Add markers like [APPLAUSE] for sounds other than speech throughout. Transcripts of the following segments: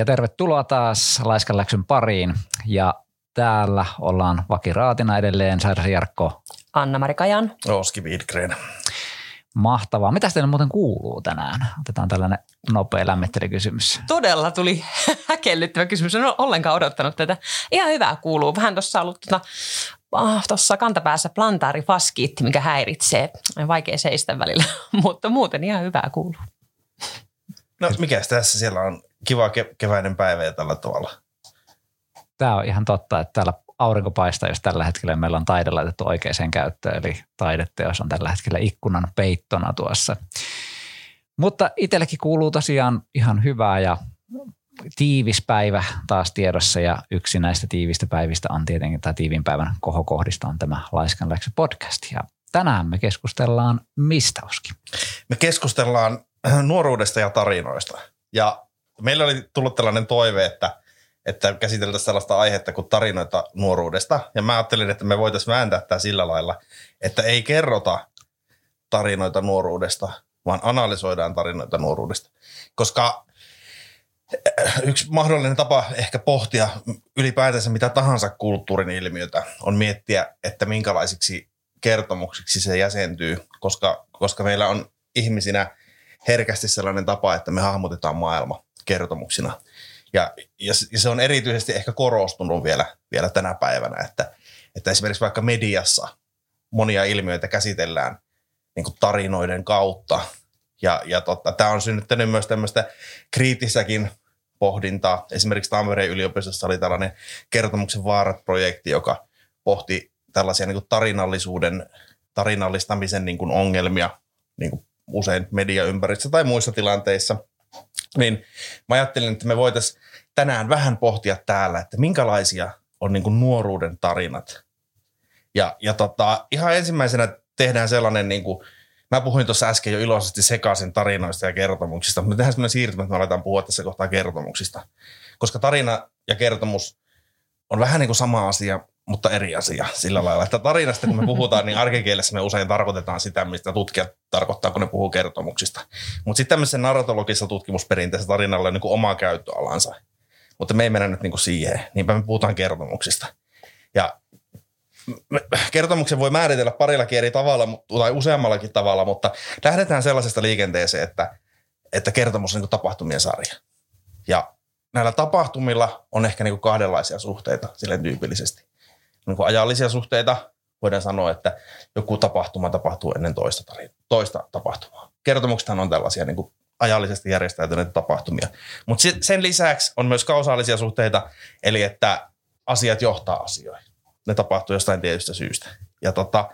ja tervetuloa taas Laiskan läksyn pariin. Ja täällä ollaan Vaki Raatina edelleen, Sairasi Jarkko. Anna-Mari Kajan. Oski Widgren. Mahtavaa. Mitä teille muuten kuuluu tänään? Otetaan tällainen nopea lämmittelykysymys. Todella tuli [LAUGHS] häkellyttävä kysymys. En ole ollenkaan odottanut tätä. Ihan hyvää kuuluu. Vähän tuossa ollut tuota, ah, tuossa kantapäässä plantaarifaskiitti, mikä häiritsee. Vaikea seistä välillä, [LAUGHS] mutta muuten ihan hyvää kuuluu. No mikäs tässä siellä on kiva ke- keväinen päivä ja tällä tavalla? Tämä on ihan totta, että täällä aurinko paistaa, jos tällä hetkellä meillä on taide laitettu oikeaan käyttöön, eli taideteos on tällä hetkellä ikkunan peittona tuossa. Mutta itsellekin kuuluu tosiaan ihan hyvää ja tiivis päivä taas tiedossa ja yksi näistä tiivistä päivistä on tietenkin, tai tiivin päivän kohokohdista on tämä Laiskan läksy podcast ja tänään me keskustellaan mistä Oski? Me keskustellaan [CLEARS THROAT] nuoruudesta ja tarinoista ja meillä oli tullut tällainen toive, että että käsiteltäisiin sellaista aihetta kuin tarinoita nuoruudesta. Ja mä ajattelin, että me voitaisiin vääntää tämä sillä lailla, että ei kerrota tarinoita nuoruudesta, vaan analysoidaan tarinoita nuoruudesta. Koska eh, yksi mahdollinen tapa ehkä pohtia ylipäätänsä mitä tahansa kulttuurin ilmiötä on miettiä, että minkälaisiksi kertomuksiksi se jäsentyy, koska, koska meillä on ihmisinä herkästi sellainen tapa, että me hahmotetaan maailma kertomuksina – ja, ja, se on erityisesti ehkä korostunut vielä, vielä tänä päivänä, että, että esimerkiksi vaikka mediassa monia ilmiöitä käsitellään niin kuin tarinoiden kautta. Ja, ja totta, tämä on synnyttänyt myös tämmöistä kriittisäkin pohdintaa. Esimerkiksi Tampereen yliopistossa oli tällainen kertomuksen vaarat-projekti, joka pohti tällaisia niin kuin tarinallisuuden, tarinallistamisen niin kuin ongelmia niin kuin usein mediaympäristössä tai muissa tilanteissa – niin mä ajattelin, että me voitaisiin tänään vähän pohtia täällä, että minkälaisia on niin nuoruuden tarinat. Ja, ja tota, ihan ensimmäisenä tehdään sellainen, niin kuin, mä puhuin tuossa äsken jo iloisesti sekaisin tarinoista ja kertomuksista, mutta tehdään sellainen siirtymä, että me aletaan puhua tässä kohtaa kertomuksista. Koska tarina ja kertomus on vähän niin kuin sama asia, mutta eri asia sillä lailla, että tarinasta kun me puhutaan, niin arkikielessä me usein tarkoitetaan sitä, mistä tutkijat tarkoittaa, kun ne puhuu kertomuksista. Mutta sitten tämmöisessä narratologisessa tutkimusperinteessä tarinalla on niin kuin oma käyttöalansa. Mutta me ei mennä nyt niin kuin siihen, niinpä me puhutaan kertomuksista. Ja kertomuksen voi määritellä parillakin eri tavalla tai useammallakin tavalla, mutta lähdetään sellaisesta liikenteeseen, että, että kertomus on niin tapahtumien sarja. Ja näillä tapahtumilla on ehkä niin kuin kahdenlaisia suhteita sille tyypillisesti niin kuin ajallisia suhteita, voidaan sanoa, että joku tapahtuma tapahtuu ennen toista, toista tapahtumaa. Kertomuksethan on tällaisia niin kuin ajallisesti järjestäytyneitä tapahtumia. Mutta sen lisäksi on myös kausaalisia suhteita, eli että asiat johtaa asioihin. Ne tapahtuu jostain tietystä syystä. Ja tota,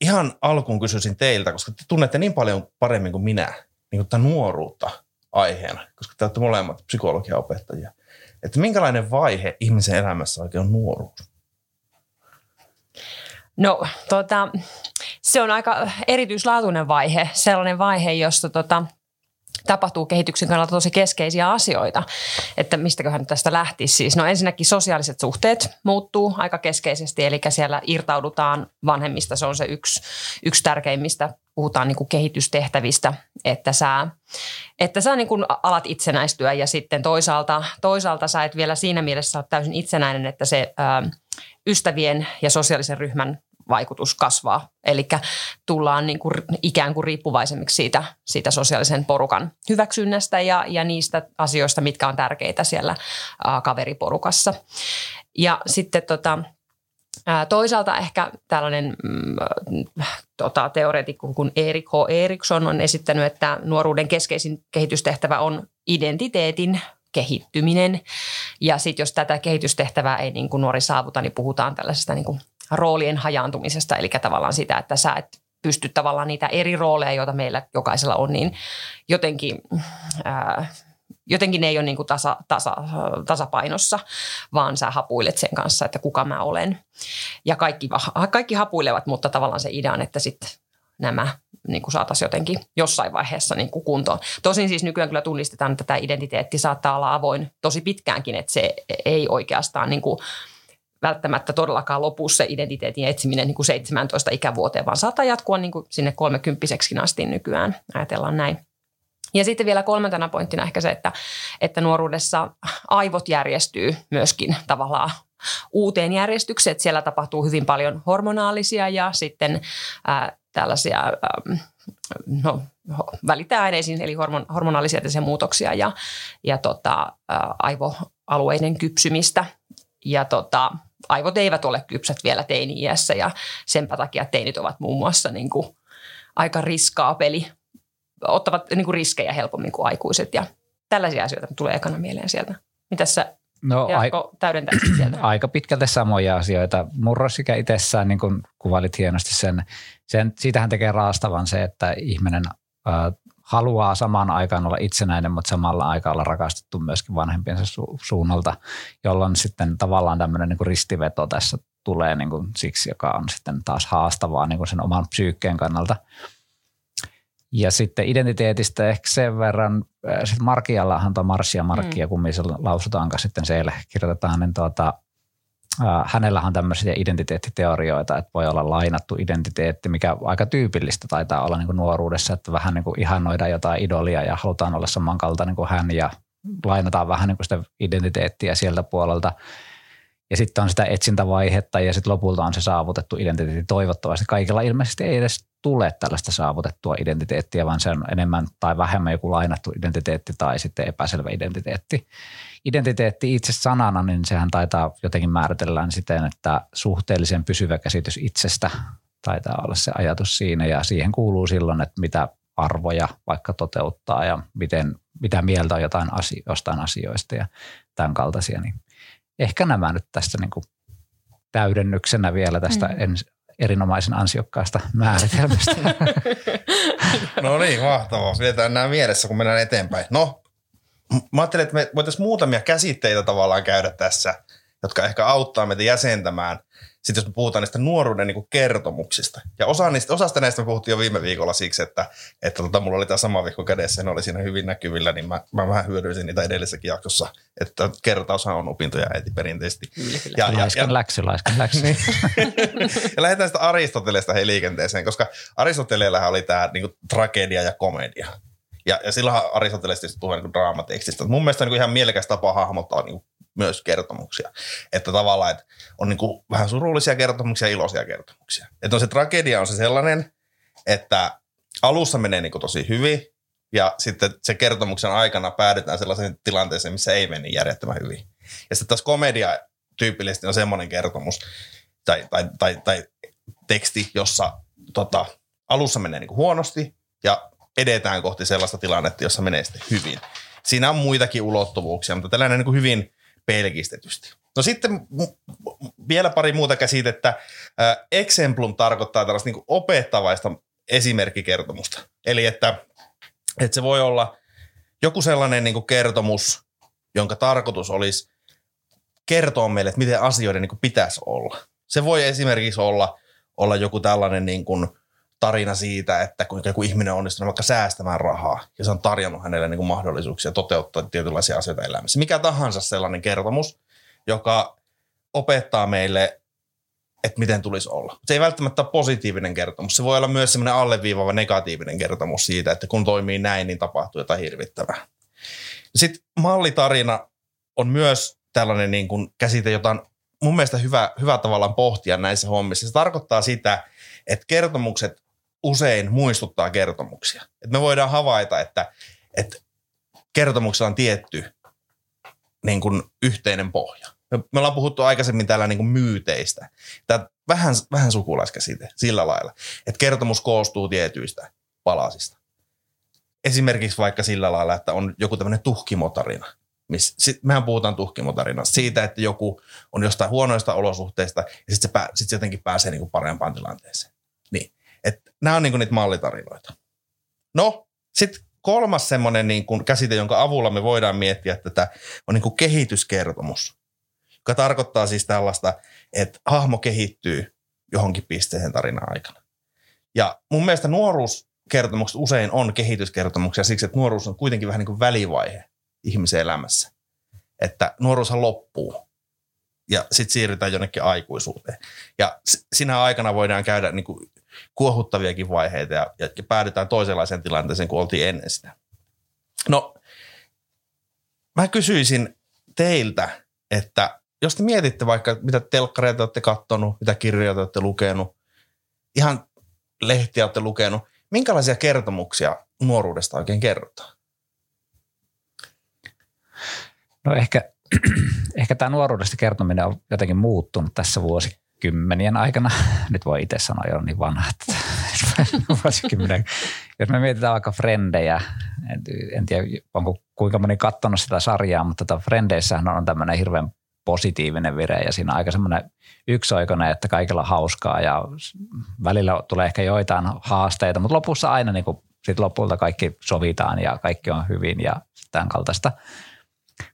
ihan alkuun kysyisin teiltä, koska te tunnette niin paljon paremmin kuin minä niin kuin nuoruutta aiheena, koska te olette molemmat psykologian opettajia että minkälainen vaihe ihmisen elämässä oikein on nuoruus? No tota, se on aika erityislaatuinen vaihe, sellainen vaihe, josta tota, tapahtuu kehityksen kannalta tosi keskeisiä asioita, että mistäköhän tästä lähtisi? Siis. No ensinnäkin sosiaaliset suhteet muuttuu aika keskeisesti, eli siellä irtaudutaan vanhemmista, se on se yksi, yksi tärkeimmistä, puhutaan niin kuin kehitystehtävistä, että sä, että sä niin kuin alat itsenäistyä. Ja sitten toisaalta, toisaalta sä et vielä siinä mielessä ole täysin itsenäinen, että se ää, ystävien ja sosiaalisen ryhmän vaikutus kasvaa. Eli tullaan niin kuin ikään kuin riippuvaisemmiksi siitä, siitä sosiaalisen porukan hyväksynnästä ja, ja niistä asioista, mitkä on tärkeitä siellä ä, kaveriporukassa. Ja sitten tota, Toisaalta ehkä tällainen mm, tota, teoreetikko kuin Erik H. Eriksson on esittänyt, että nuoruuden keskeisin kehitystehtävä on identiteetin kehittyminen. Ja sitten jos tätä kehitystehtävää ei niin kuin nuori saavuta, niin puhutaan tällaisesta niin kuin roolien hajaantumisesta, eli tavallaan sitä, että sä et pysty tavallaan niitä eri rooleja, joita meillä jokaisella on, niin jotenkin, ää, jotenkin ne ei ole niin kuin tasa, tasa, tasapainossa, vaan sä hapuilet sen kanssa, että kuka mä olen. Ja kaikki, kaikki hapuilevat, mutta tavallaan se idea on, että sitten nämä niin kuin saataisiin jotenkin jossain vaiheessa niin kuin kuntoon. Tosin siis nykyään kyllä tunnistetaan, että tämä identiteetti saattaa olla avoin tosi pitkäänkin, että se ei oikeastaan niin kuin – välttämättä todellakaan lopu se identiteetin etsiminen niin kuin 17 ikävuoteen, vaan saattaa jatkua niin kuin sinne kolmekymppiseksikin asti nykyään, ajatellaan näin. Ja sitten vielä kolmantena pointtina ehkä se, että, että nuoruudessa aivot järjestyy myöskin tavallaan uuteen järjestykseen. Että siellä tapahtuu hyvin paljon hormonaalisia ja sitten ää, tällaisia no, välitäaineisiin, eli hormon, hormonaalisia muutoksia ja, ja tota, ää, aivoalueiden kypsymistä. Ja tota, aivot eivät ole kypsät vielä teini-iässä ja senpä takia teinit ovat muun muassa niin kuin aika riskaa peli, ottavat niin kuin riskejä helpommin kuin aikuiset ja tällaisia asioita tulee ekana mieleen sieltä. Mitä sä No, Jaakko, ai- sieltä? [CLEARS THROAT] Aika pitkälti samoja asioita. Murrosikä itsessään, niin kuin kuvailit hienosti sen, sen, siitähän tekee raastavan se, että ihminen äh, haluaa samaan aikaan olla itsenäinen, mutta samalla aikaa olla rakastettu myöskin vanhempiensa su- suunnalta, jolloin sitten tavallaan tämmöinen niin kuin ristiveto tässä tulee niin kuin siksi, joka on sitten taas haastavaa niin kuin sen oman psyykkeen kannalta. Ja sitten identiteetistä ehkä sen verran, äh, sitten Markiallahan tuo Marssi ja Markkia, mm. kummin se lausutaankaan sitten siellä kirjoitetaan, niin tuota, hänellähän on tämmöisiä identiteettiteorioita, että voi olla lainattu identiteetti, mikä aika tyypillistä taitaa olla niin kuin nuoruudessa, että vähän niin kuin ihannoidaan jotain idolia ja halutaan olla samankaltainen kuin hän ja lainataan vähän niin kuin sitä identiteettiä sieltä puolelta – ja sitten on sitä etsintävaihetta ja sitten lopulta on se saavutettu identiteetti. Toivottavasti kaikilla ilmeisesti ei edes tule tällaista saavutettua identiteettiä, vaan se on enemmän tai vähemmän joku lainattu identiteetti tai sitten epäselvä identiteetti. Identiteetti itse sanana, niin sehän taitaa jotenkin määritellään siten, että suhteellisen pysyvä käsitys itsestä taitaa olla se ajatus siinä ja siihen kuuluu silloin, että mitä arvoja vaikka toteuttaa ja miten, mitä mieltä on jotain asio- jostain asioista ja tämän kaltaisia. Niin ehkä nämä nyt tässä niin kuin täydennyksenä vielä tästä mm. ens, erinomaisen ansiokkaasta määritelmästä. [LAUGHS] no niin, mahtavaa. Pidetään nämä mielessä, kun mennään eteenpäin. No, mä ajattelin, että me voitaisiin muutamia käsitteitä tavallaan käydä tässä, jotka ehkä auttaa meitä jäsentämään – sitten jos me puhutaan niistä nuoruuden niin kertomuksista. Ja osa niistä, osasta näistä me puhuttiin jo viime viikolla siksi, että, että tota, mulla oli tämä sama viikko kädessä ja ne oli siinä hyvin näkyvillä, niin mä, mä vähän hyödyisin niitä edellisessäkin jaksossa, että kertaushan on opintoja äiti perinteisesti. Ja, ja, laiskan ja, läksy, laiskan läksy. [LAUGHS] Niin. ja lähdetään sitä Aristoteleesta hei liikenteeseen, koska Aristoteleellähän oli tämä niin tragedia ja komedia. Ja, ja silloinhan Aristoteles puhui niin draamatekstistä. Mun mielestä on niin ihan mielekäs tapa hahmottaa niin myös kertomuksia. Että tavallaan, että on niin kuin vähän surullisia kertomuksia ja iloisia kertomuksia. Että on se tragedia on se sellainen, että alussa menee niin kuin tosi hyvin ja sitten se kertomuksen aikana päädytään sellaiseen tilanteeseen, missä ei mene järjettömän hyvin. Ja sitten taas komedia tyypillisesti on semmoinen kertomus tai, tai, tai, tai teksti, jossa tota, alussa menee niin kuin huonosti ja edetään kohti sellaista tilannetta, jossa menee sitten hyvin. Siinä on muitakin ulottuvuuksia, mutta tällainen niin kuin hyvin pelkistetysti. No sitten vielä pari muuta käsitettä. Exemplum tarkoittaa tällaista niin opettavaista esimerkkikertomusta. Eli että, että se voi olla joku sellainen niin kertomus, jonka tarkoitus olisi kertoa meille, että miten asioiden niin pitäisi olla. Se voi esimerkiksi olla, olla joku tällainen niin kuin tarina siitä, että kuinka joku ihminen on onnistunut vaikka säästämään rahaa ja se on tarjonnut hänelle niin kuin mahdollisuuksia toteuttaa tietynlaisia asioita elämässä. Mikä tahansa sellainen kertomus, joka opettaa meille, että miten tulisi olla. Se ei välttämättä ole positiivinen kertomus. Se voi olla myös semmoinen alleviivava negatiivinen kertomus siitä, että kun toimii näin, niin tapahtuu jotain hirvittävää. Sitten mallitarina on myös tällainen niin kuin käsite, jota on mun mielestä hyvä, hyvä tavallaan pohtia näissä hommissa. Se tarkoittaa sitä, että kertomukset usein muistuttaa kertomuksia. Et me voidaan havaita, että, että kertomuksella on tietty niin kuin yhteinen pohja. Me, me ollaan puhuttu aikaisemmin täällä niin kuin myyteistä. Tämä vähän, vähän sukulaiskäsite sillä lailla, että kertomus koostuu tietyistä palasista. Esimerkiksi vaikka sillä lailla, että on joku tämmöinen tuhkimotarina. Miss, sit, mehän puhutaan tuhkimotarinasta siitä, että joku on jostain huonoista olosuhteista ja sitten se, pää, sit se jotenkin pääsee niin kuin parempaan tilanteeseen. Niin. Et nämä on niin niitä mallitarinoita. No, sitten kolmas semmoinen niin käsite, jonka avulla me voidaan miettiä tätä, on niin kehityskertomus, joka tarkoittaa siis tällaista, että hahmo kehittyy johonkin pisteeseen tarinan aikana. Ja mun mielestä nuoruuskertomukset usein on kehityskertomuksia siksi, että nuoruus on kuitenkin vähän niin kuin välivaihe ihmisen elämässä. Että nuoruushan loppuu ja sitten siirrytään jonnekin aikuisuuteen. Ja sinä aikana voidaan käydä niin kuin kuohuttaviakin vaiheita ja, ja päädytään toisenlaiseen tilanteeseen kuin oltiin ennen sitä. No, mä kysyisin teiltä, että jos te mietitte vaikka, mitä telkkareita olette kattonut, mitä kirjoja olette lukenut, ihan lehtiä olette lukenut, minkälaisia kertomuksia nuoruudesta oikein kerrotaan? No ehkä, [CLEARS THROAT] ehkä tämä nuoruudesta kertominen on jotenkin muuttunut tässä vuosikymmenien aikana. [LAUGHS] Nyt voi itse sanoa jo niin vanha, että [LAUGHS] vuosikymmenen. Jos me mietitään vaikka Frendejä, en, tiedä onko kuinka moni katsonut sitä sarjaa, mutta tota Frendeissähän on tämmöinen hirveän positiivinen vire ja siinä on aika semmoinen yksioikoinen, että kaikilla on hauskaa ja välillä tulee ehkä joitain haasteita, mutta lopussa aina niin kuin sit lopulta kaikki sovitaan ja kaikki on hyvin ja tämän kaltaista.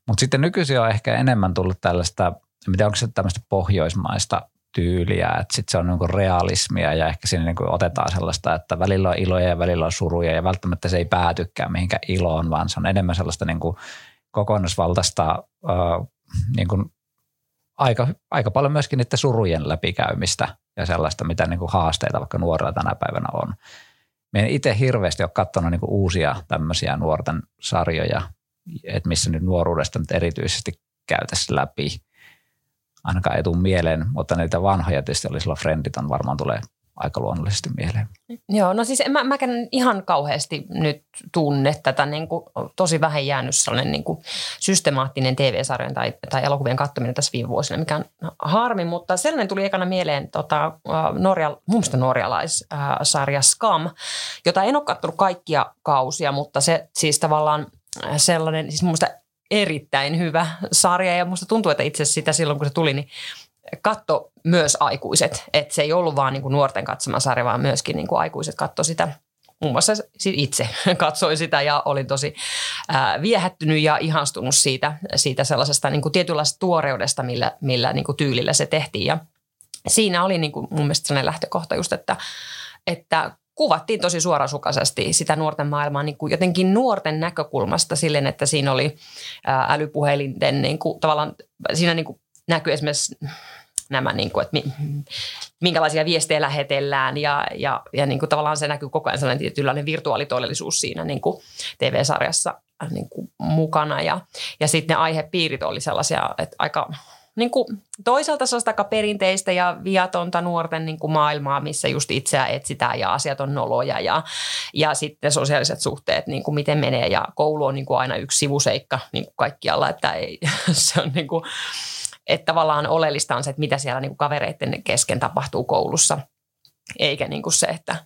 Mutta sitten nykyisin on ehkä enemmän tullut tällaista, mitä onko se tämmöistä pohjoismaista tyyliä, että sitten se on niin realismia ja ehkä siinä niin otetaan sellaista, että välillä on iloja ja välillä on suruja ja välttämättä se ei päätykään mihinkään iloon, vaan se on enemmän sellaista niin kuin kokonaisvaltaista äh, niin kuin aika, aika paljon myöskin niiden surujen läpikäymistä ja sellaista, mitä niin kuin haasteita vaikka nuorilla tänä päivänä on. Meidän itse hirveästi ole katsonut niin kuin uusia tämmöisiä nuorten sarjoja, että missä nyt nuoruudesta nyt erityisesti käytäisiin läpi – ainakaan ei tule mieleen, mutta niitä vanhoja tietysti oli silloin Friendit on varmaan tulee aika luonnollisesti mieleen. Joo, no siis mä, mäkään ihan kauheasti nyt tunne tätä niin kuin, tosi vähän jäänyt sellainen niin kuin, systemaattinen TV-sarjan tai, tai elokuvien katsominen tässä viime vuosina, mikä on harmi, mutta sellainen tuli ekana mieleen tota, Norja, mun norjalaissarja Scam, jota en ole katsonut kaikkia kausia, mutta se siis tavallaan sellainen, siis mun mielestä erittäin hyvä sarja ja musta tuntuu, että itse sitä silloin kun se tuli, niin katto myös aikuiset. Että se ei ollut vaan niin kuin nuorten katsoma sarja, vaan myöskin niin kuin aikuiset katto sitä. Muun muassa itse [LAUGHS] katsoin sitä ja olin tosi viehättynyt ja ihanstunut siitä, siitä sellaisesta niin kuin tietynlaisesta tuoreudesta, millä, millä niin kuin tyylillä se tehtiin. Ja siinä oli niin kuin mun mielestä sellainen lähtökohta just, että, että kuvattiin tosi suorasukaisesti sitä nuorten maailmaa niin kuin jotenkin nuorten näkökulmasta silleen, että siinä oli älypuhelinten niin kuin, tavallaan, siinä niin kuin näkyy esimerkiksi nämä, niin kuin, että minkälaisia viestejä lähetellään ja, ja, ja niin kuin tavallaan se näkyy koko ajan sellainen tietynlainen virtuaalitodellisuus siinä niin kuin TV-sarjassa niin kuin mukana ja, ja sitten ne aihepiirit oli sellaisia, että aika niin kuin toisaalta sellaista aika perinteistä ja viatonta nuorten niin kuin maailmaa, missä just itseä etsitään ja asiat on noloja ja, ja sitten sosiaaliset suhteet, niin kuin miten menee. Ja koulu on niin kuin aina yksi sivuseikka niin kuin kaikkialla, että ei, [LAUGHS] se on niin kuin, että tavallaan oleellista on se, että mitä siellä niin kuin kavereiden kesken tapahtuu koulussa, eikä niin kuin se, että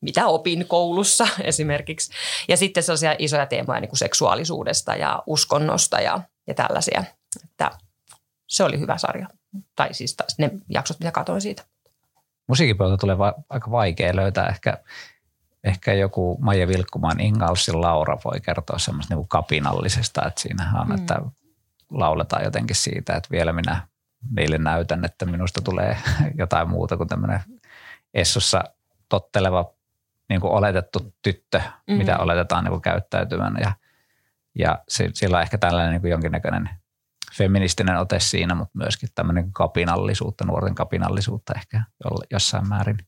mitä opin koulussa [LAUGHS] esimerkiksi. Ja sitten sellaisia isoja teemoja niin kuin seksuaalisuudesta ja uskonnosta ja, ja tällaisia, että – se oli hyvä sarja. Tai siis ne jaksot, mitä katsoin siitä. Musiikipuolta tulee va- aika vaikea löytää. Ehkä, ehkä joku Maija Vilkkumaan Ingalsin Laura voi kertoa semmoista niin kapinallisesta, että siinähän on, mm. että lauletaan jotenkin siitä, että vielä minä niille näytän, että minusta tulee [LAUGHS] jotain muuta kuin tämmöinen Essossa totteleva niin kuin oletettu tyttö, mm-hmm. mitä oletetaan niin kuin käyttäytymään. Ja, ja sillä on ehkä tällainen niin kuin jonkinnäköinen feministinen ote siinä, mutta myöskin tämmöinen kapinallisuutta, nuorten kapinallisuutta ehkä jossain määrin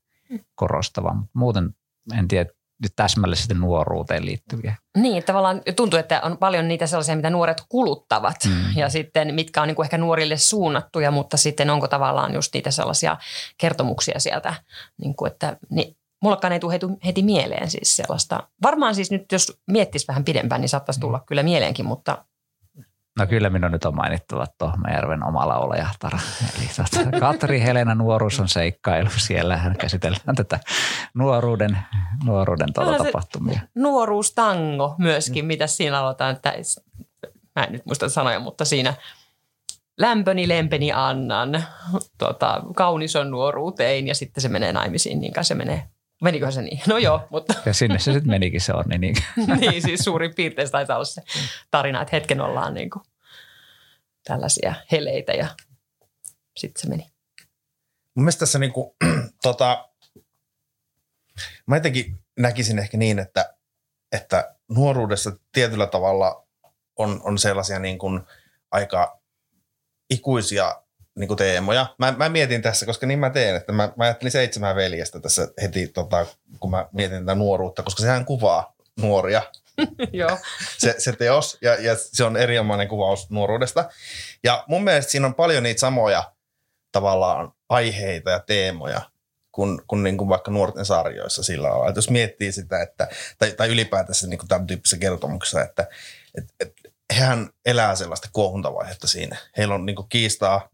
korostava. Muuten en tiedä, täsmällisesti nuoruuteen liittyviä. Niin, tavallaan tuntuu, että on paljon niitä sellaisia, mitä nuoret kuluttavat mm. ja sitten mitkä on niin kuin ehkä nuorille suunnattuja, mutta sitten onko tavallaan just niitä sellaisia kertomuksia sieltä, niin kuin että niin, mullakaan ei tule heti, heti mieleen siis sellaista. Varmaan siis nyt jos miettisi vähän pidempään, niin saattaisi tulla mm. kyllä mieleenkin, mutta No kyllä minun nyt on mainittava Tohmajärven oma laulajahtara. Eli tuota, Katri Helena nuoruus on seikkailu. Siellä hän käsitellään tätä nuoruuden, nuoruuden tuota tapahtumia. Nuoruustango myöskin, mitä siinä aloitetaan. Että, mä en nyt muista sanoja, mutta siinä lämpöni lempeni annan, tota, kaunis on nuoruutein ja sitten se menee naimisiin, niin se menee Meniköhän se niin? No joo, mutta... Ja sinne se sitten menikin se onni. Niin. [LAUGHS] niin, siis suurin piirtein se taitaa olla se tarina, että hetken ollaan niin kuin tällaisia heleitä ja sitten se meni. Mun mielestä tässä niin kuin, [CLEARS THROAT] tota, mä jotenkin näkisin ehkä niin, että, että nuoruudessa tietyllä tavalla on, on sellaisia niin kuin aika ikuisia niin teemoja. Mä, mä, mietin tässä, koska niin mä teen, että mä, mä ajattelin seitsemän veljestä tässä heti, tota, kun mä mietin tätä nuoruutta, koska sehän kuvaa nuoria [LAUGHS] Joo. se, se teos, ja, ja se on erinomainen kuvaus nuoruudesta. Ja mun mielestä siinä on paljon niitä samoja tavallaan aiheita ja teemoja, kuin, kuin, niin kuin vaikka nuorten sarjoissa sillä lailla. Että jos miettii sitä, että, tai, tai ylipäätänsä niin kuin tämän tyyppisessä kertomuksessa, että et, et, hehän elää sellaista kuohuntavaihetta siinä. Heillä on niin kuin kiistaa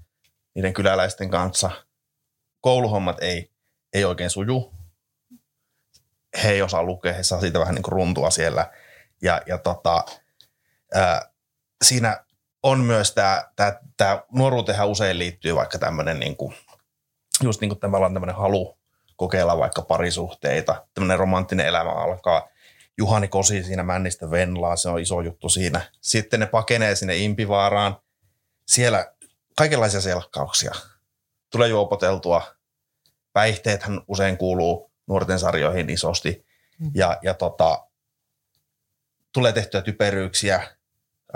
niiden kyläläisten kanssa. Kouluhommat ei, ei oikein suju. He ei osaa lukea, he saa siitä vähän niin kuin runtua siellä. Ja, ja tota, ää, siinä on myös tämä, tämä, tämä nuoruuteen usein liittyy vaikka tämmöinen niin kuin, just niin kuin tavallaan tämmöinen halu kokeilla vaikka parisuhteita, tämmöinen romanttinen elämä alkaa. Juhani Kosi siinä Männistä Venlaa, se on iso juttu siinä. Sitten ne pakenee sinne Impivaaraan. Siellä kaikenlaisia selkkauksia. Tulee juopoteltua. Päihteethän usein kuuluu nuorten sarjoihin isosti. Mm. Ja, ja tota, tulee tehtyä typeryyksiä.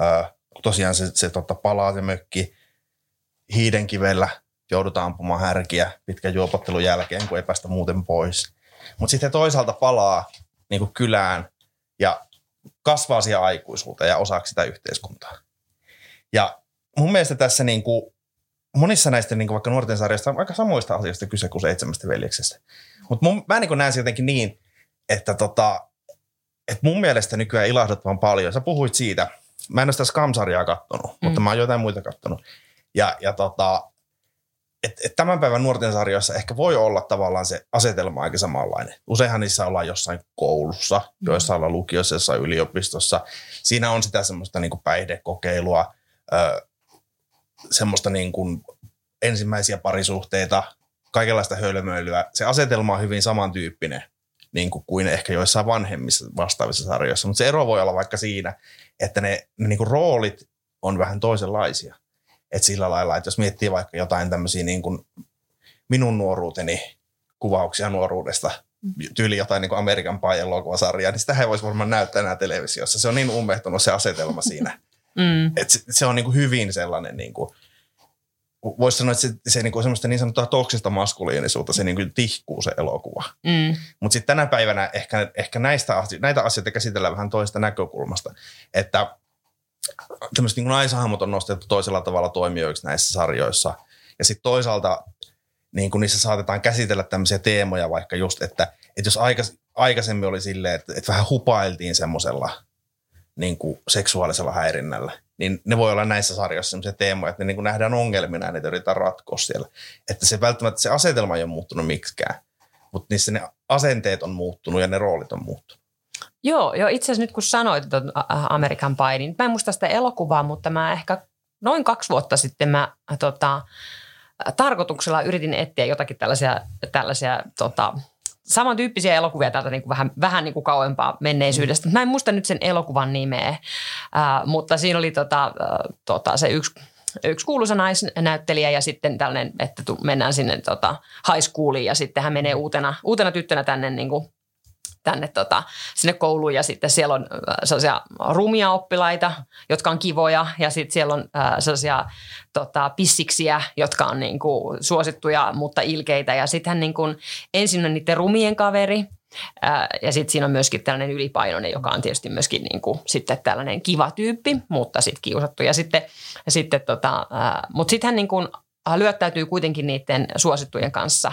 Ö, tosiaan se, se tota, palaa se mökki hiidenkivellä joudutaan ampumaan härkiä pitkän juopottelun jälkeen, kun ei päästä muuten pois. Mutta sitten toisaalta palaa niin kuin kylään ja kasvaa siihen aikuisuuteen ja osaksi sitä yhteiskuntaa. Ja mun mielestä tässä niin kuin, monissa näistä niin kuin vaikka nuorten sarjasta on aika samoista asioista kyse kuin seitsemästä veljeksestä. Mutta mä niin näen se jotenkin niin, että tota, et mun mielestä nykyään ilahdut vaan paljon. Sä puhuit siitä, mä en ole sitä Scam-sarjaa kattonut, mm. mutta mä oon jotain muita kattonut. Ja, ja tota, et, et tämän päivän nuorten sarjoissa ehkä voi olla tavallaan se asetelma aika samanlainen. Useinhan niissä ollaan jossain koulussa, mm. joissa ollaan lukiossa, jossain yliopistossa. Siinä on sitä semmoista niin kuin päihdekokeilua, ö, semmoista niin kuin ensimmäisiä parisuhteita, kaikenlaista hölmöilyä. Se asetelma on hyvin samantyyppinen niin kuin, kuin ehkä joissain vanhemmissa vastaavissa sarjoissa, mutta se ero voi olla vaikka siinä, että ne, ne niin kuin roolit on vähän toisenlaisia. Et sillä lailla, että jos miettii vaikka jotain tämmöisiä niin kuin minun nuoruuteni kuvauksia nuoruudesta, tyyli jotain niin kuin Amerikan Pie elokuvasarjaa, niin sitä ei voisi varmaan näyttää enää televisiossa. Se on niin ummehtunut se asetelma siinä. [LAUGHS] mm. Et se, se, on niin kuin hyvin sellainen, niin kuin, voisi sanoa, että se, se niin kuin semmoista niin sanottua toksista maskuliinisuutta, se niin kuin tihkuu se elokuva. Mm. Mutta sitten tänä päivänä ehkä, ehkä näistä, näitä asioita käsitellään vähän toista näkökulmasta. Että tämmöiset niin naishahmot on nostettu toisella tavalla toimijoiksi näissä sarjoissa. Ja sitten toisaalta niin kuin niissä saatetaan käsitellä tämmöisiä teemoja vaikka just, että, että jos aikas, aikaisemmin oli silleen, että, että vähän hupailtiin semmoisella niin kuin seksuaalisella häirinnällä, niin ne voi olla näissä sarjoissa semmoisia teemoja, että ne niin kuin nähdään ongelmina ja niitä yritetään ratkoa siellä. Että se välttämättä se asetelma ei ole muuttunut miksikään, mutta niissä ne asenteet on muuttunut ja ne roolit on muuttunut. Joo, jo itse asiassa nyt kun sanoit että American Pie, niin mä en muista sitä elokuvaa, mutta mä ehkä noin kaksi vuotta sitten mä tota, tarkoituksella yritin etsiä jotakin tällaisia, tällaisia tota, samantyyppisiä elokuvia täältä niin kuin vähän, vähän niin kuin kauempaa menneisyydestä. Mä en muista nyt sen elokuvan nimeä, äh, mutta siinä oli tota, äh, tota, se yksi yksi kuuluisa naisnäyttelijä ja sitten tällainen, että mennään sinne tota, high schooliin ja sitten hän menee uutena, uutena tyttönä tänne niin kuin tänne tota, sinne kouluun ja sitten siellä on äh, sellaisia rumia oppilaita, jotka on kivoja ja sitten siellä on äh, sellaisia tota, pissiksiä, jotka on niin kuin, suosittuja, mutta ilkeitä ja sitten niin kuin, ensin on niiden rumien kaveri äh, ja sitten siinä on myöskin tällainen ylipainoinen, joka on tietysti myöskin niin kuin, sitten tällainen kiva tyyppi, mutta sitten kiusattu. Ja sitten, sitten tota, äh, mutta sitten hän niin kuin lyöttäytyy kuitenkin niiden suosittujen kanssa.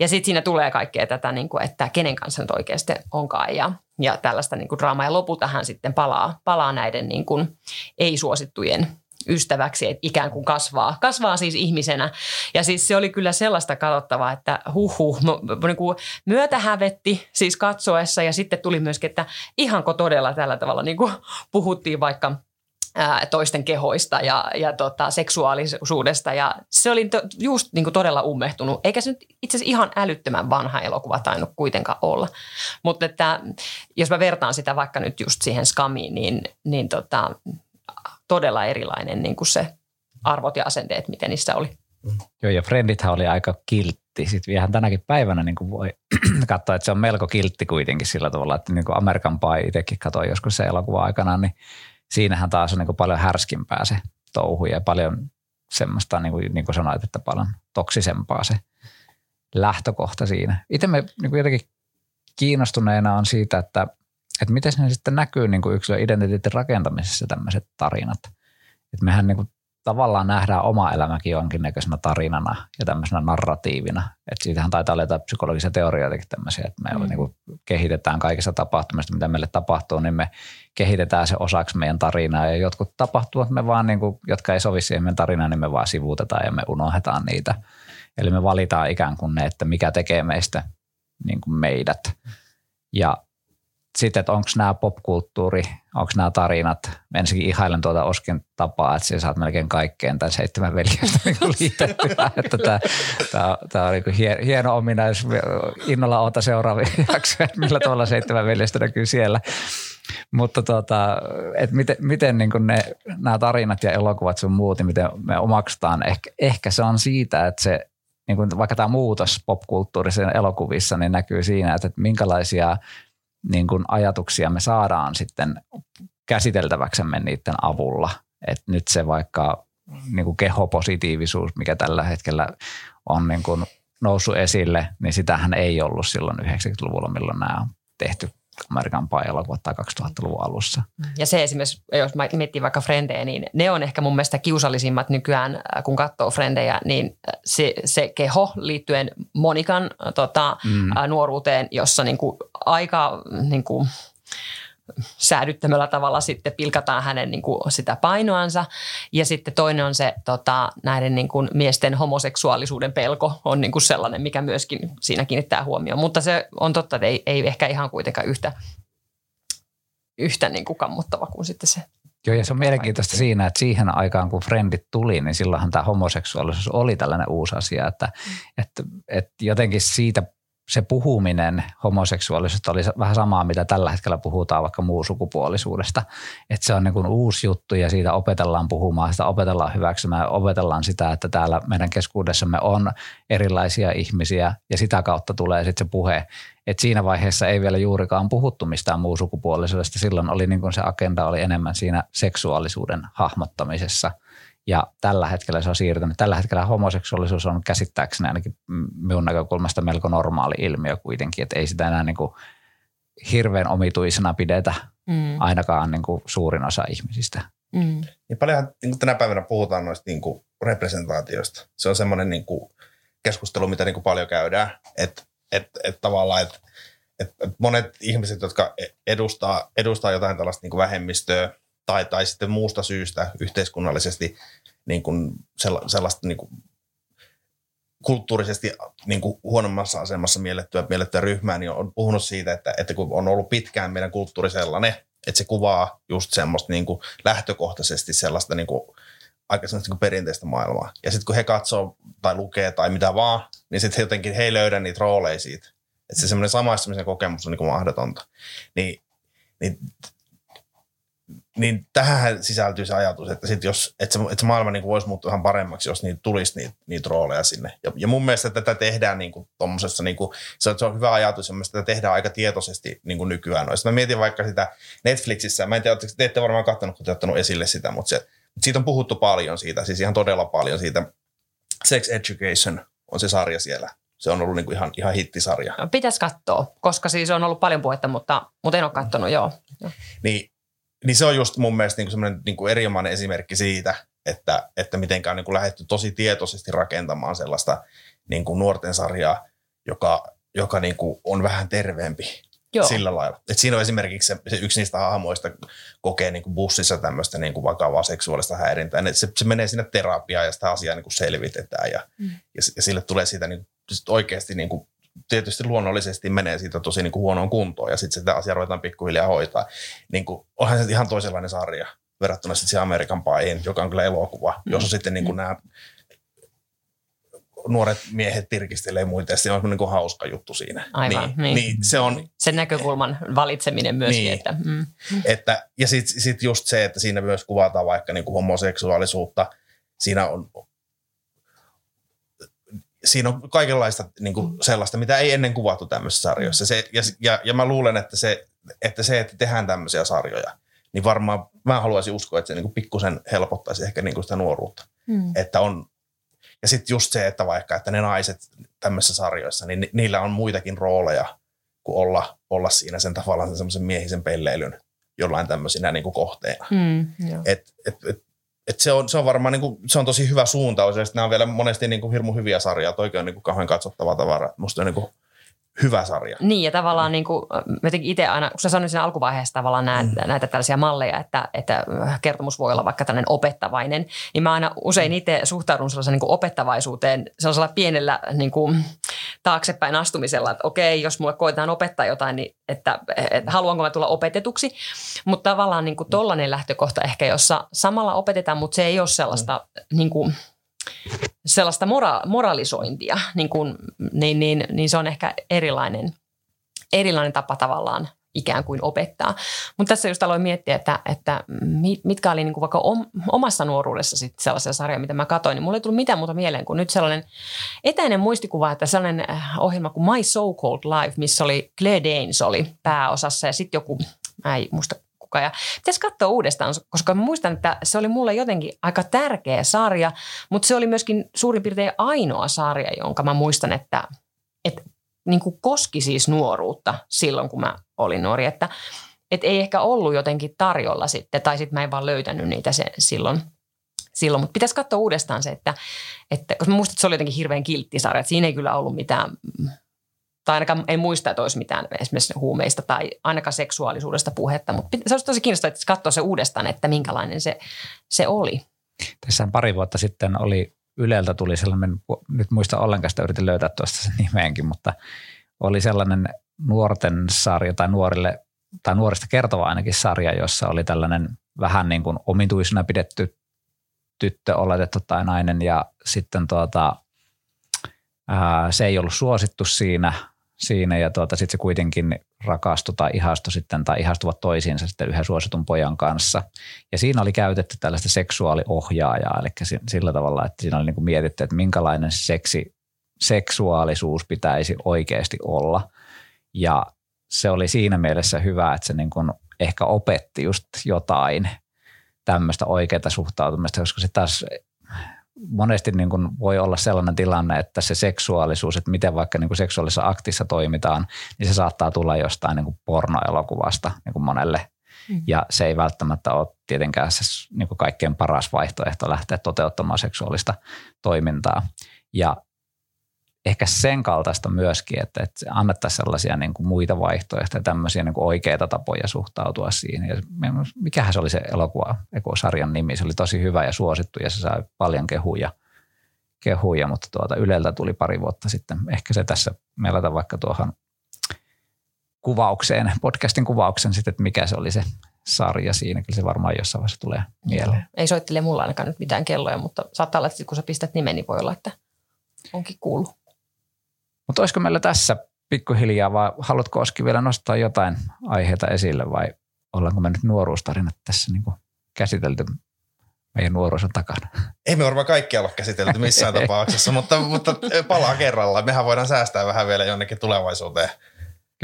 Ja sitten siinä tulee kaikkea tätä, niin kuin, että kenen kanssa nyt oikeasti onkaan ja, ja tällaista niin kuin draamaa. Ja lopulta hän sitten palaa, palaa näiden niin kuin, ei-suosittujen ystäväksi, että ikään kuin kasvaa. Kasvaa siis ihmisenä. Ja siis se oli kyllä sellaista katsottavaa, että huhu, niin kuin myötähävetti siis katsoessa ja sitten tuli myöskin, että ihanko todella tällä tavalla niin kuin puhuttiin vaikka – toisten kehoista ja, ja tota, seksuaalisuudesta. Ja se oli to, just niin kuin todella ummehtunut. Eikä se nyt itse asiassa ihan älyttömän vanha elokuva tainnut kuitenkaan olla. Mutta että jos mä vertaan sitä vaikka nyt just siihen skamiin, niin, niin tota, todella erilainen niin kuin se arvot ja asenteet, miten niissä oli. Joo, ja Friendithän oli aika kiltti. Sitten vielä tänäkin päivänä niin voi [CLEARS THROAT] katsoa, että se on melko kiltti kuitenkin sillä tavalla, että niin kuin Amerikan Pie itsekin katsoin joskus se elokuva aikana, niin siinähän taas on niin kuin paljon härskimpää se touhu ja paljon semmoista, niin kuin, niin kuin sanoit, että paljon toksisempaa se lähtökohta siinä. Itse me niin kuin jotenkin kiinnostuneena on siitä, että että miten ne sitten näkyy niin kuin yksilön identiteetin rakentamisessa tämmöiset tarinat. Että mehän niin kuin tavallaan nähdään oma elämäkin jonkinnäköisenä tarinana ja tämmöisenä narratiivina. Että siitähän taitaa olla jotain psykologisia teorioitakin tämmöisiä, että me mm. niin kuin kehitetään kaikissa tapahtumista, mitä meille tapahtuu, niin me kehitetään se osaksi meidän tarinaa ja jotkut tapahtuvat me vaan, niin kuin, jotka ei sovi siihen meidän tarinaan, niin me vaan sivuutetaan ja me unohdetaan niitä. Eli me valitaan ikään kuin ne, että mikä tekee meistä niin kuin meidät. Ja sitten, että onko nämä popkulttuuri, onko nämä tarinat. Ensinnäkin ihailen tuota Oskin tapaa, että sä saat melkein kaikkeen tämän seitsemän veljestä liitettyä. että tämä, tämä, tämä on niin hieno, ominaisuus. Innolla oota seuraavia [LAUGHS] jaksoja, millä tavalla seitsemän veljestä näkyy siellä. Mutta tuota, että miten, miten niin ne, nämä tarinat ja elokuvat sun muut, niin miten me omaksutaan. Ehkä, ehkä se on siitä, että se niin kuin vaikka tämä muutos popkulttuurisen elokuvissa, niin näkyy siinä, että minkälaisia – niin kuin ajatuksia me saadaan sitten käsiteltäväksemme niiden avulla. Että nyt se vaikka niin kuin kehopositiivisuus, mikä tällä hetkellä on niin kuin noussut esille, niin sitähän ei ollut silloin 90-luvulla, milloin nämä on tehty Amerikan Pie-elokuvat tai 2000-luvun alussa. Ja se esimerkiksi, jos miettii vaikka Frendejä, niin ne on ehkä mun mielestä kiusallisimmat nykyään, äh, kun katsoo Frendejä, niin äh, se, se keho liittyen Monikan tota, mm. nuoruuteen, jossa niin kuin aika niin kuin, säädyttämällä tavalla sitten pilkataan hänen niin kuin sitä painoansa. Ja sitten toinen on se tota, näiden niin kuin miesten homoseksuaalisuuden pelko on niin kuin sellainen, mikä myöskin siinä kiinnittää huomioon. Mutta se on totta, että ei, ei ehkä ihan kuitenkaan yhtä, yhtä niin kuin kammottava kuin sitten se Joo, ja se on mielenkiintoista siinä, että siihen aikaan, kun Friendit tuli, niin silloinhan tämä homoseksuaalisuus oli tällainen uusi asia, että, että, että jotenkin siitä se puhuminen homoseksuaalisuudesta oli vähän samaa, mitä tällä hetkellä puhutaan vaikka sukupuolisuudesta. Että se on niin kuin uusi juttu ja siitä opetellaan puhumaan, sitä opetellaan hyväksymään, opetellaan sitä, että täällä meidän keskuudessamme on erilaisia ihmisiä ja sitä kautta tulee sitten se puhe. Et siinä vaiheessa ei vielä juurikaan puhuttu mistään sukupuolisuudesta. Silloin oli niin kuin se agenda oli enemmän siinä seksuaalisuuden hahmottamisessa – ja tällä hetkellä se on siirtynyt. Tällä hetkellä homoseksuaalisuus on käsittääkseni ainakin minun näkökulmasta melko normaali ilmiö kuitenkin, että ei sitä enää niin kuin hirveän omituisena pidetä mm. ainakaan niin kuin suurin osa ihmisistä. Mm. Niin paljonhan niin kuin tänä päivänä puhutaan noista niin kuin representaatioista. Se on semmoinen niin kuin keskustelu, mitä niin kuin paljon käydään, että et, et tavallaan, että et, et monet ihmiset, jotka edustaa, edustaa jotain tällaista niin kuin vähemmistöä, tai, tai sitten muusta syystä yhteiskunnallisesti niin kuin sellaista niin kuin kulttuurisesti niin kuin huonommassa asemassa miellettyä, miellettyä ryhmää, niin on puhunut siitä, että, että kun on ollut pitkään meidän kulttuuri sellainen, että se kuvaa just semmoista niin kuin lähtökohtaisesti sellaista niin kuin, aika niin kuin perinteistä maailmaa. Ja sitten kun he katsoo tai lukee tai mitä vaan, niin sitten jotenkin he ei löydä niitä rooleja siitä. Että se semmoinen samaistumisen kokemus on niin kuin mahdotonta. Niin, niin niin tähän sisältyy se ajatus, että, sit jos, että, se, että se maailma niin voisi muuttua ihan paremmaksi, jos niitä tulisi niitä, niitä rooleja sinne. Ja, ja mun mielestä tätä tehdään niin kuin tommosessa, niin kuin, se, on, se on hyvä ajatus, ja tätä tehdään aika tietoisesti niin kuin nykyään. No, mä mietin vaikka sitä Netflixissä, mä en tiedä, te ette varmaan katsonut, kun te ottanut esille sitä, mutta, se, mutta siitä on puhuttu paljon siitä, siis ihan todella paljon siitä. Sex Education on se sarja siellä. Se on ollut niin kuin ihan, ihan hittisarja. Pitäisi katsoa, koska siis on ollut paljon puhetta, mutta, mutta en ole katsonut, joo. Niin niin se on just mun mielestä niin semmoinen niin erinomainen esimerkki siitä, että, että mitenkä on niin kuin lähdetty tosi tietoisesti rakentamaan sellaista niin kuin nuorten sarjaa, joka, joka niin kuin on vähän terveempi Joo. sillä lailla. Et siinä on esimerkiksi se, se yksi niistä hahmoista kokee niin kuin bussissa tämmöistä niin kuin vakavaa seksuaalista häirintää. Se, se menee sinne terapiaan ja sitä asiaa niin kuin selvitetään ja, mm. ja, ja sille tulee siitä niin, oikeasti niin kuin tietysti luonnollisesti menee siitä tosi niin kuin huonoon kuntoon ja sitten sitä asiaa ruvetaan pikkuhiljaa hoitaa. Niin kuin, onhan se ihan toisenlainen sarja verrattuna sitten siihen Amerikan Piein, joka on kyllä elokuva, mm. jossa sitten niin kuin mm. nämä nuoret miehet tirkistelee muita ja se on niin kuin hauska juttu siinä. Aivan, niin, niin. niin se on, Sen näkökulman valitseminen myöskin. Niin, että, mm. että, ja sitten sit just se, että siinä myös kuvataan vaikka niin kuin homoseksuaalisuutta. Siinä on siinä on kaikenlaista niin kuin sellaista, mitä ei ennen kuvattu tämmöisissä sarjoissa. Se, ja, ja, ja mä luulen, että se, että se, että tehdään tämmöisiä sarjoja, niin varmaan mä haluaisin uskoa, että se niin kuin pikkusen helpottaisi ehkä niin kuin sitä nuoruutta. Hmm. Että on, ja sitten just se, että vaikka että ne naiset tämmöisissä sarjoissa, niin ni, niillä on muitakin rooleja kuin olla, olla siinä sen tavallaan sen semmoisen miehisen pelleilyn jollain tämmöisinä niin kuin kohteena. Mm, joo. Et, et, et, et se, on, se on varmaan niin kuin, se on tosi hyvä suuntaus ja nämä on vielä monesti niin kuin hirmu hyviä sarjaa. Toikin on kuin kauhean katsottavaa tavaraa. Musta on kuin hyvä sarja. Niin ja tavallaan niin kuin, mä jotenkin itse aina, kun sä sanoit siinä alkuvaiheessa tavallaan näet, mm. näitä tällaisia malleja, että, että kertomus voi olla vaikka tällainen opettavainen, niin mä aina usein itse suhtaudun sellaisen niin kuin opettavaisuuteen sellaisella pienellä niin kuin, taaksepäin astumisella, että okei, jos mulle koetaan opettaa jotain, niin että, että haluanko mä tulla opetetuksi. Mutta tavallaan niin kuin tollainen lähtökohta ehkä, jossa samalla opetetaan, mutta se ei ole sellaista mm. niin kuin, sellaista mora- moralisointia, niin, kuin, niin, niin, niin se on ehkä erilainen, erilainen tapa tavallaan ikään kuin opettaa. Mutta tässä just aloin miettiä, että, että mitkä oli niin kuin vaikka omassa nuoruudessa sit sellaisia sarjoja, mitä mä katsoin, niin mulle ei tullut mitään muuta mieleen kuin nyt sellainen etäinen muistikuva, että sellainen äh, ohjelma kuin My So Called Life, missä oli Claire Danes oli pääosassa ja sitten joku, mä en muista kuka. Ja pitäisi katsoa uudestaan, koska muistan, että se oli mulle jotenkin aika tärkeä sarja, mutta se oli myöskin suurin piirtein ainoa sarja, jonka mä muistan, että, että niin kuin koski siis nuoruutta silloin, kun mä olin nuori. Että, että ei ehkä ollut jotenkin tarjolla sitten, tai sitten mä en vaan löytänyt niitä se, silloin silloin, mutta pitäisi katsoa uudestaan se, että, että koska mä muistan, että se oli jotenkin hirveän kilttisarja, että siinä ei kyllä ollut mitään tai ainakaan en muista, että olisi mitään esimerkiksi huumeista tai ainakaan seksuaalisuudesta puhetta, mutta se olisi tosi kiinnostavaa, että katsoa se uudestaan, että minkälainen se, se oli. Tässä pari vuotta sitten oli Yleltä tuli sellainen, nyt muista ollenkaan sitä yritin löytää tuosta sen nimeenkin, mutta oli sellainen nuorten sarja tai nuorille tai nuorista kertova ainakin sarja, jossa oli tällainen vähän niin kuin omituisena pidetty tyttö oletettu tai nainen ja sitten tuota, ää, se ei ollut suosittu siinä – siinä ja tuota, sitten se kuitenkin rakastui tai ihastui sitten tai ihastuvat toisiinsa sitten yhden suositun pojan kanssa. Ja siinä oli käytetty tällaista seksuaaliohjaajaa, eli sillä tavalla, että siinä oli niin kuin mietitty, että minkälainen seksi, seksuaalisuus pitäisi oikeasti olla. Ja se oli siinä mielessä hyvä, että se niin kuin ehkä opetti just jotain tämmöistä oikeaa suhtautumista, koska se taas monesti niin kuin voi olla sellainen tilanne, että se seksuaalisuus, että miten vaikka niin kuin seksuaalisessa aktissa toimitaan, niin se saattaa tulla jostain niin kuin pornoelokuvasta niin kuin monelle. Mm. Ja se ei välttämättä ole tietenkään se niin kuin kaikkein paras vaihtoehto lähteä toteuttamaan seksuaalista toimintaa. Ja ehkä sen kaltaista myöskin, että, että annettaisiin sellaisia niin kuin muita vaihtoehtoja, tämmöisiä niin kuin oikeita tapoja suhtautua siihen. Ja mikähän se oli se elokuva, sarjan nimi, se oli tosi hyvä ja suosittu ja se sai paljon kehuja, kehuja mutta tuota Yleltä tuli pari vuotta sitten. Ehkä se tässä melata vaikka tuohon kuvaukseen, podcastin kuvauksen sitten, että mikä se oli se sarja siinä. Kyllä se varmaan jossain vaiheessa tulee mieleen. Ei soittele mulla ainakaan nyt mitään kelloja, mutta saattaa olla, että kun sä pistät nimen, niin voi olla, että onkin kuullut. Mutta olisiko meillä tässä pikkuhiljaa vai haluatko Oski vielä nostaa jotain aiheita esille vai ollaanko me nyt nuoruustarinat tässä niin kuin käsitelty meidän nuoruus on takana? Ei me varmaan kaikki olla käsitelty missään tapauksessa, mutta, mutta palaa kerralla. Mehän voidaan säästää vähän vielä jonnekin tulevaisuuteen.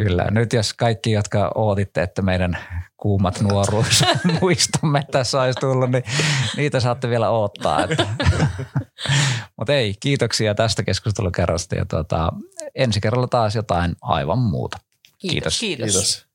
Kyllä. Nyt jos kaikki, jotka ootitte, että meidän kuumat nuoruus [LAUGHS] muistomme tässä olisi tullut, niin niitä saatte vielä odottaa. [LAUGHS] Mutta ei, kiitoksia tästä keskustelukerrasta ja tuota, ensi kerralla taas jotain aivan muuta. Kiitos. Kiitos. Kiitos.